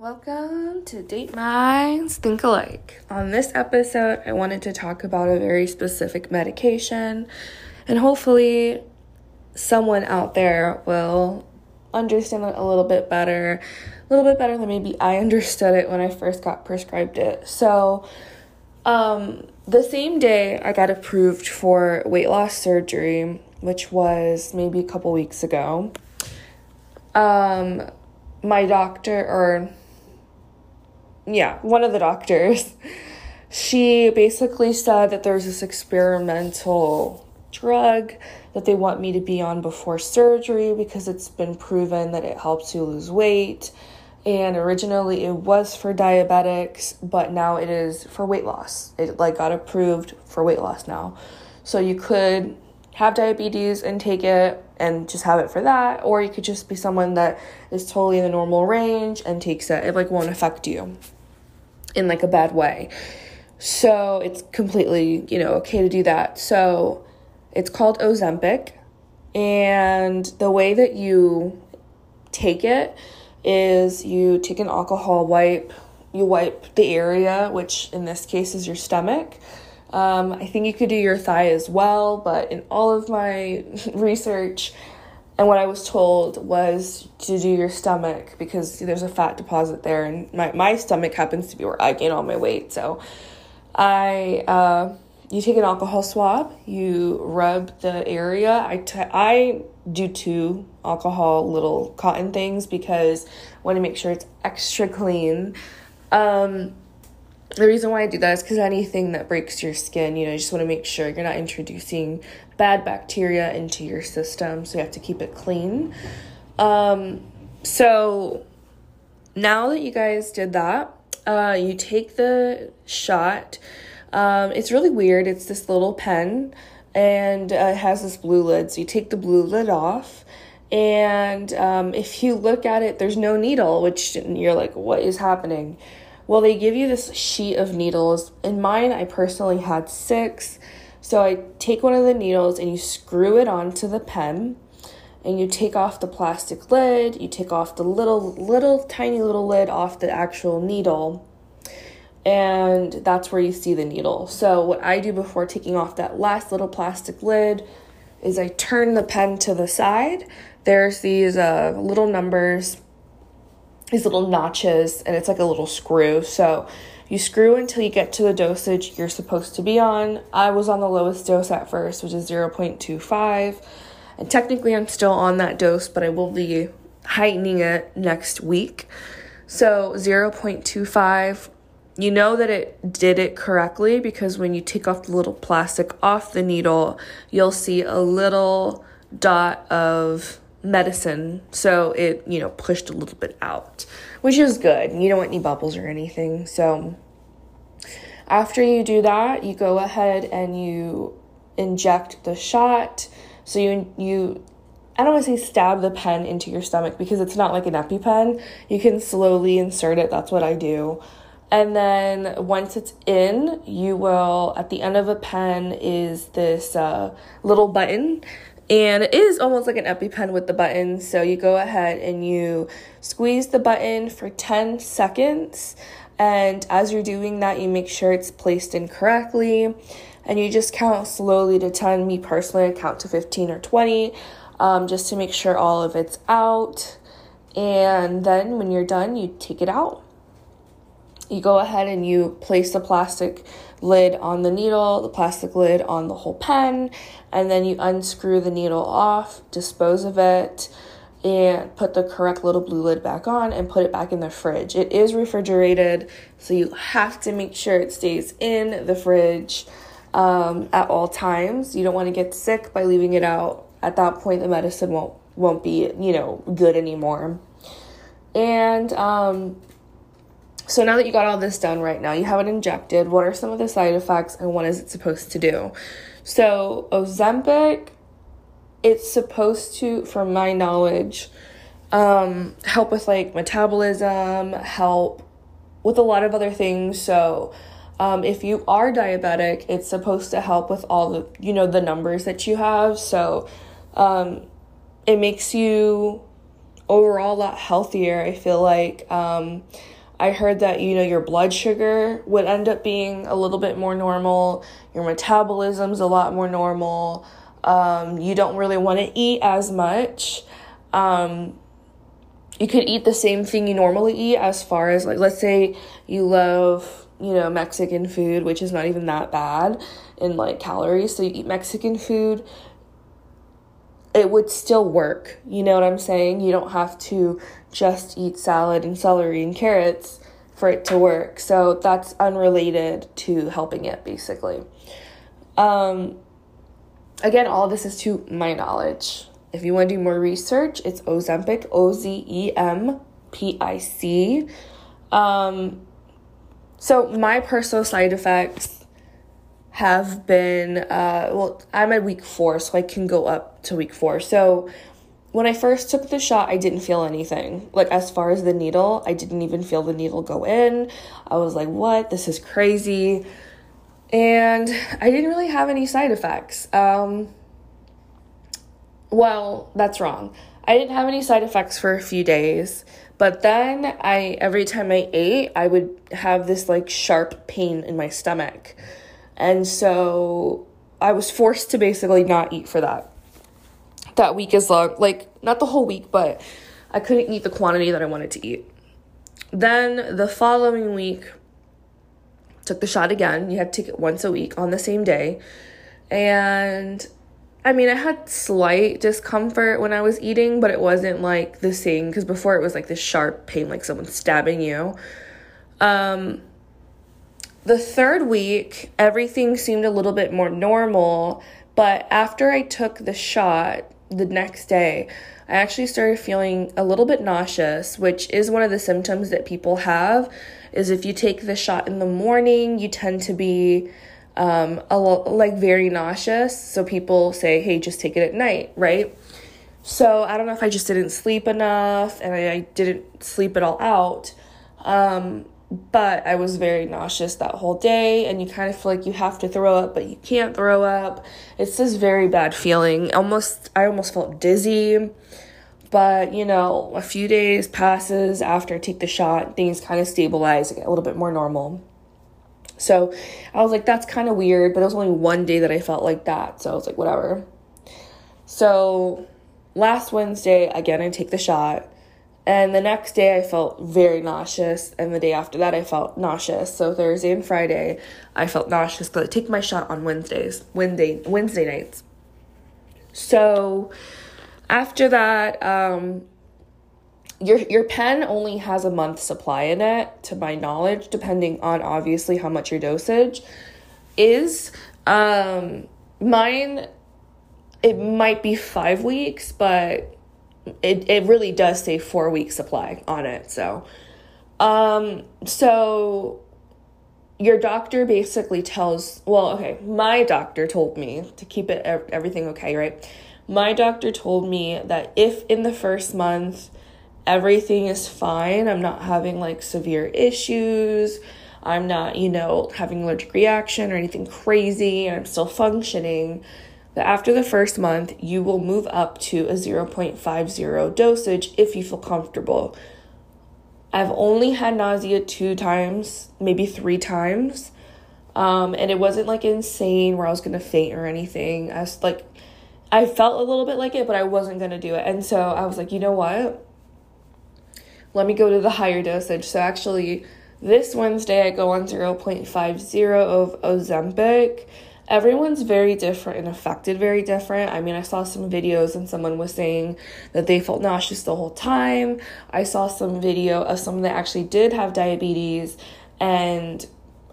Welcome to Date Minds Think Alike. On this episode, I wanted to talk about a very specific medication, and hopefully, someone out there will understand it a little bit better, a little bit better than maybe I understood it when I first got prescribed it. So, um, the same day I got approved for weight loss surgery, which was maybe a couple weeks ago, um, my doctor, or yeah, one of the doctors, she basically said that there's this experimental drug that they want me to be on before surgery because it's been proven that it helps you lose weight. And originally it was for diabetics, but now it is for weight loss. It like got approved for weight loss now. So you could have diabetes and take it and just have it for that or you could just be someone that is totally in the normal range and takes it. It like won't affect you in like a bad way. So it's completely, you know, okay to do that. So it's called Ozempic. And the way that you take it is you take an alcohol wipe, you wipe the area, which in this case is your stomach. Um, I think you could do your thigh as well, but in all of my research, and what I was told was to do your stomach because there's a fat deposit there, and my, my stomach happens to be where I gain all my weight. So I uh, you take an alcohol swab, you rub the area. I, t- I do two alcohol little cotton things because I want to make sure it's extra clean. Um, the reason why I do that is because anything that breaks your skin, you know, you just want to make sure you're not introducing bad bacteria into your system. So you have to keep it clean. Um, so now that you guys did that, uh, you take the shot. Um, it's really weird. It's this little pen and uh, it has this blue lid. So you take the blue lid off. And um, if you look at it, there's no needle, which you're like, what is happening? Well, they give you this sheet of needles. In mine, I personally had six. So I take one of the needles and you screw it onto the pen and you take off the plastic lid, you take off the little, little, tiny little lid off the actual needle, and that's where you see the needle. So, what I do before taking off that last little plastic lid is I turn the pen to the side. There's these uh, little numbers these little notches and it's like a little screw. So you screw until you get to the dosage you're supposed to be on. I was on the lowest dose at first, which is 0.25. And technically I'm still on that dose, but I will be heightening it next week. So 0.25 you know that it did it correctly because when you take off the little plastic off the needle, you'll see a little dot of medicine, so it, you know, pushed a little bit out, which is good. You don't want any bubbles or anything. So after you do that, you go ahead and you inject the shot. So you you I don't want to say stab the pen into your stomach because it's not like an EpiPen. You can slowly insert it. That's what I do. And then once it's in, you will, at the end of a pen, is this uh, little button and it is almost like an EpiPen with the button. So you go ahead and you squeeze the button for 10 seconds. And as you're doing that, you make sure it's placed in correctly. And you just count slowly to 10. Me personally, I count to 15 or 20 um, just to make sure all of it's out. And then when you're done, you take it out. You go ahead and you place the plastic lid on the needle, the plastic lid on the whole pen, and then you unscrew the needle off, dispose of it, and put the correct little blue lid back on and put it back in the fridge. It is refrigerated, so you have to make sure it stays in the fridge um, at all times. You don't want to get sick by leaving it out. At that point, the medicine won't won't be you know good anymore. And um, so now that you got all this done right now, you have it injected. What are some of the side effects and what is it supposed to do? So, Ozempic, it's supposed to, from my knowledge, um, help with like metabolism, help with a lot of other things. So, um, if you are diabetic, it's supposed to help with all the, you know, the numbers that you have. So, um, it makes you overall a lot healthier. I feel like um, I heard that you know your blood sugar would end up being a little bit more normal, your metabolism's a lot more normal. Um, you don't really want to eat as much. Um, you could eat the same thing you normally eat as far as like let's say you love you know mexican food which is not even that bad in like calories so you eat mexican food it would still work you know what i'm saying? You don't have to just eat salad and celery and carrots for it to work. So that's unrelated to helping it basically. Um again all this is to my knowledge. If you want to do more research, it's Ozempic, O Z E M P I C. Um, so, my personal side effects have been uh, well, I'm at week four, so I can go up to week four. So, when I first took the shot, I didn't feel anything. Like, as far as the needle, I didn't even feel the needle go in. I was like, what? This is crazy. And I didn't really have any side effects. Um, well, that's wrong. I didn't have any side effects for a few days, but then I every time I ate, I would have this like sharp pain in my stomach. And so I was forced to basically not eat for that. That week is long, like not the whole week, but I couldn't eat the quantity that I wanted to eat. Then the following week, took the shot again. You had to take it once a week on the same day. And I mean, I had slight discomfort when I was eating, but it wasn't like the same because before it was like this sharp pain, like someone stabbing you. Um, the third week, everything seemed a little bit more normal, but after I took the shot the next day, I actually started feeling a little bit nauseous, which is one of the symptoms that people have. Is if you take the shot in the morning, you tend to be um, a lo- like very nauseous. So people say, hey, just take it at night, right? So I don't know if I just didn't sleep enough and I, I didn't sleep it all out. Um, but I was very nauseous that whole day, and you kind of feel like you have to throw up, but you can't throw up. It's this very bad feeling. Almost, I almost felt dizzy. But you know, a few days passes after I take the shot, things kind of stabilize, get a little bit more normal. So I was like, that's kind of weird, but it was only one day that I felt like that. So I was like, whatever. So last Wednesday, again, I take the shot. And the next day, I felt very nauseous. And the day after that, I felt nauseous. So Thursday and Friday, I felt nauseous because I take my shot on Wednesdays, Wednesday, Wednesday nights. So after that, um, your your pen only has a month supply in it to my knowledge depending on obviously how much your dosage is um mine it might be 5 weeks but it it really does say 4 week supply on it so um so your doctor basically tells well okay my doctor told me to keep it everything okay right my doctor told me that if in the first month everything is fine. I'm not having like severe issues. I'm not, you know, having allergic reaction or anything crazy. I'm still functioning. That after the first month, you will move up to a 0.50 dosage if you feel comfortable. I've only had nausea two times, maybe three times. Um, and it wasn't like insane where I was gonna faint or anything. I was like, I felt a little bit like it, but I wasn't gonna do it. And so I was like, you know what? let me go to the higher dosage. So actually, this Wednesday I go on 0.50 of Ozempic. Everyone's very different and affected very different. I mean, I saw some videos and someone was saying that they felt nauseous the whole time. I saw some video of someone that actually did have diabetes and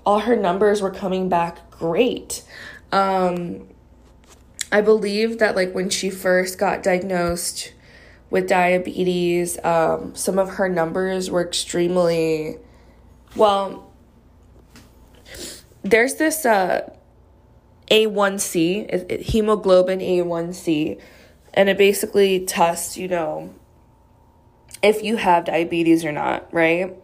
all her numbers were coming back great. Um, I believe that like when she first got diagnosed with diabetes. Um, some of her numbers were extremely well. There's this uh, A1C, hemoglobin A1C, and it basically tests, you know, if you have diabetes or not, right?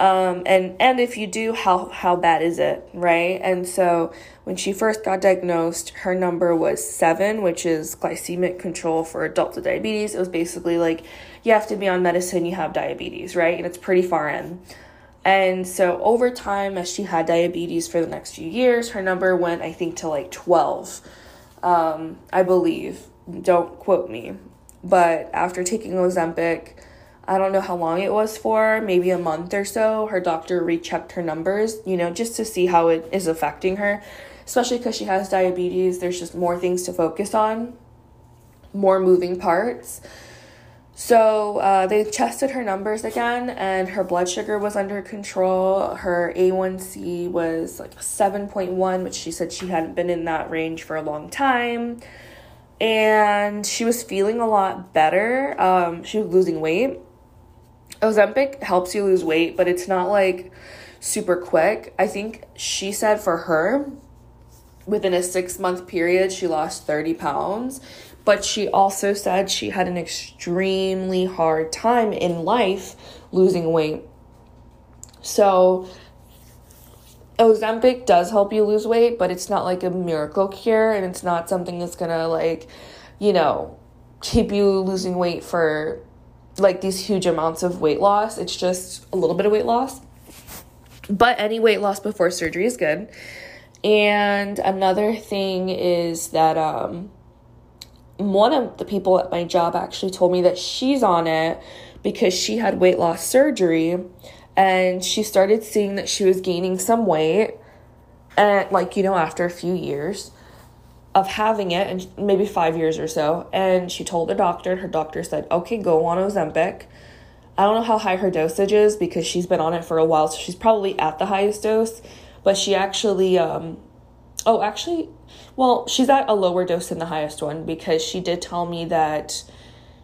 Um, and and if you do, how how bad is it, right? And so when she first got diagnosed, her number was seven, which is glycemic control for adults with diabetes. It was basically like you have to be on medicine, you have diabetes, right? And it's pretty far in. And so over time, as she had diabetes for the next few years, her number went, I think, to like 12, um, I believe. Don't quote me. But after taking Ozempic, I don't know how long it was for, maybe a month or so, her doctor rechecked her numbers, you know, just to see how it is affecting her, especially because she has diabetes. There's just more things to focus on, more moving parts. So uh, they tested her numbers again, and her blood sugar was under control. Her A1C was like 7.1, which she said she hadn't been in that range for a long time. And she was feeling a lot better. Um, she was losing weight. Ozempic helps you lose weight, but it's not like super quick. I think she said for her, within a six month period, she lost 30 pounds but she also said she had an extremely hard time in life losing weight. So, Ozempic does help you lose weight, but it's not like a miracle cure and it's not something that's gonna, like, you know, keep you losing weight for like these huge amounts of weight loss. It's just a little bit of weight loss. But any weight loss before surgery is good. And another thing is that um one of the people at my job actually told me that she's on it because she had weight loss surgery and she started seeing that she was gaining some weight and like you know after a few years of having it and maybe 5 years or so and she told the doctor and her doctor said okay go on Ozempic. I don't know how high her dosage is because she's been on it for a while so she's probably at the highest dose but she actually um oh actually well, she's at a lower dose than the highest one because she did tell me that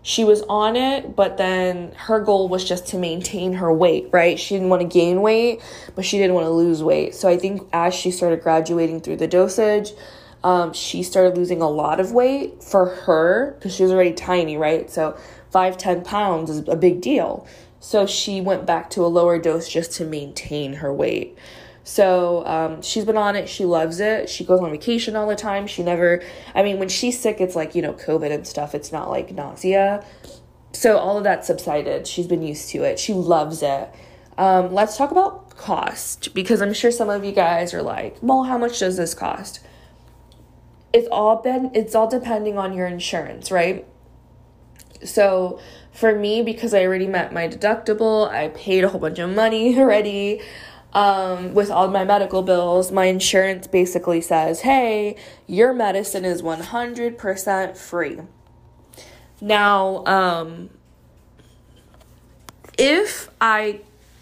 she was on it, but then her goal was just to maintain her weight, right? She didn't want to gain weight, but she didn't want to lose weight. So I think as she started graduating through the dosage, um, she started losing a lot of weight for her because she was already tiny, right? So five, 10 pounds is a big deal. So she went back to a lower dose just to maintain her weight. So um, she's been on it. She loves it. She goes on vacation all the time. She never, I mean, when she's sick, it's like, you know, COVID and stuff. It's not like nausea. So all of that subsided. She's been used to it. She loves it. Um, let's talk about cost because I'm sure some of you guys are like, well, how much does this cost? It's all been, it's all depending on your insurance, right? So for me, because I already met my deductible, I paid a whole bunch of money already um, with all my medical bills, my insurance basically says, hey, your medicine is 100% free. Now, um, if I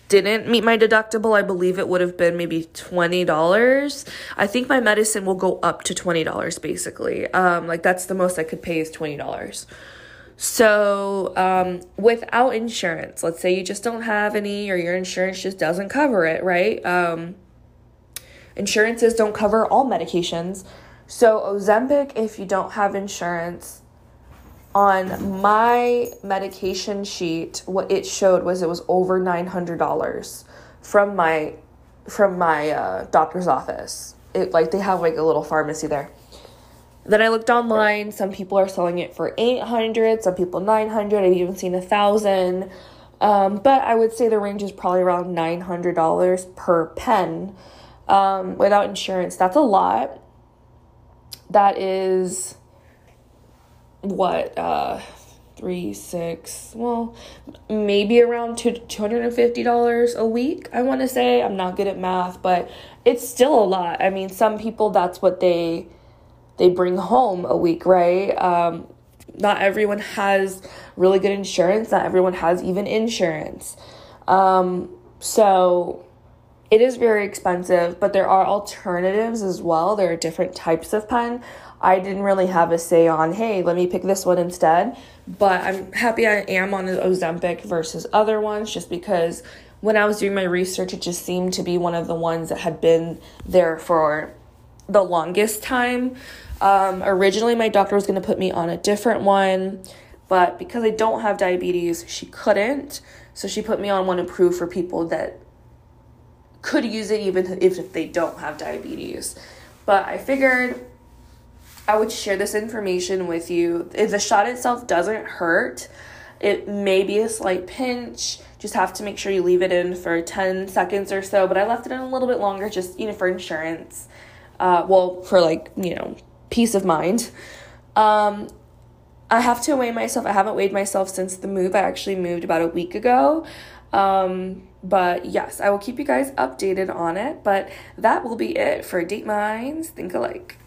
didn't meet my deductible, I believe it would have been maybe $20. I think my medicine will go up to $20 basically. Um, like that's the most I could pay is $20. So, um, without insurance, let's say you just don't have any or your insurance just doesn't cover it, right? Um, insurances don't cover all medications. So, Ozempic, if you don't have insurance, on my medication sheet, what it showed was it was over $900 from my from my uh, doctor's office. It like they have like a little pharmacy there. Then I looked online. Some people are selling it for 800, some people 900. I've even seen a thousand. Um, but I would say the range is probably around $900 per pen. Um, without insurance, that's a lot. That is what, uh, three, six, well, maybe around two, $250 a week, I want to say. I'm not good at math, but it's still a lot. I mean, some people, that's what they they bring home a week, right? Um, not everyone has really good insurance. Not everyone has even insurance. Um, so it is very expensive, but there are alternatives as well. There are different types of pen. I didn't really have a say on, hey, let me pick this one instead. But I'm happy I am on the Ozempic versus other ones just because when I was doing my research, it just seemed to be one of the ones that had been there for the longest time. Um, originally, my doctor was going to put me on a different one, but because I don't have diabetes, she couldn't. So she put me on one approved for people that could use it even if, they don't have diabetes. But I figured I would share this information with you. If the shot itself doesn't hurt, it may be a slight pinch. Just have to make sure you leave it in for 10 seconds or so. But I left it in a little bit longer just, you know, for insurance. Uh, well, for like, you know, peace of mind. Um, I have to weigh myself. I haven't weighed myself since the move. I actually moved about a week ago. Um, but yes, I will keep you guys updated on it. But that will be it for Date Minds Think Alike.